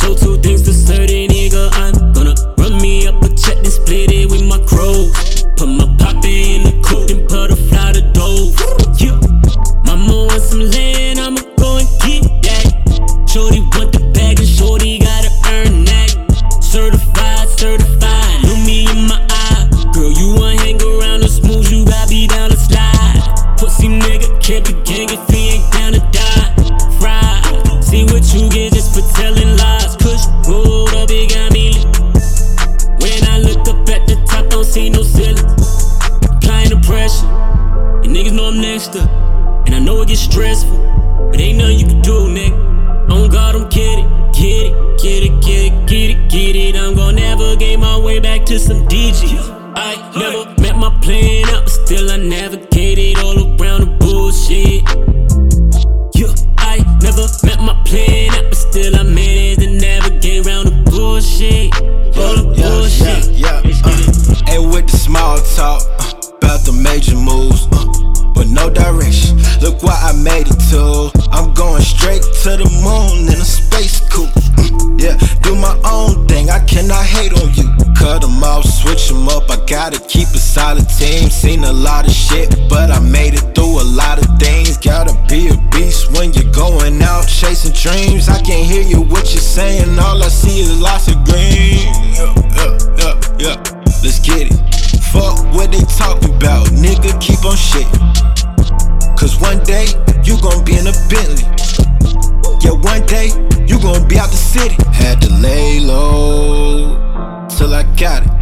Show two things to certain nigga. I'm gonna run me up a check and split it with my crow. Put my pop in the coop and put a fly to dough. Yeah. Mama wants some land, I'ma go and get that. Shorty want the bag and shorty gotta earn that. Certified, certified. I'm next up, And I know it gets stressful, but ain't nothing you can do, nigga. On God, I'm get it, Get it, get it, get it, get it, get it. I'm gonna navigate my way back to some DGs. I never met my plan out, but still I navigated all around the bullshit. Yeah, I never met my plan out, but still I managed to navigate around the bullshit. All the bullshit. Yeah, yeah, yeah, uh, and with the small talk, uh, about the major moves. Uh, look what I made it to. I'm going straight to the moon in a space coupe. Mm, yeah, do my own thing, I cannot hate on you. Cut them off, switch them up, I gotta keep a solid team. Seen a lot of shit, but I made it through a lot of things. Gotta be a beast when you're going out chasing dreams. I can't hear you what you're saying, all I see is lots of green. one day you gon' be in a Bentley. Yeah, one day you gon' be out the city. Had to lay low till I got it.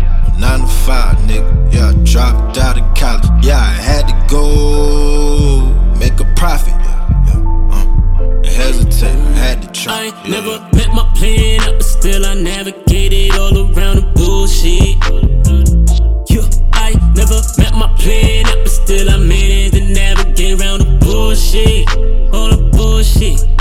Nine to five, nigga. Yeah, I dropped out of college. Yeah, I had to go make a profit. Yeah, yeah, uh, I hesitate, I had to try. I ain't yeah. never met my plan up, but still I navigated all around the bullshit. all the bullshit.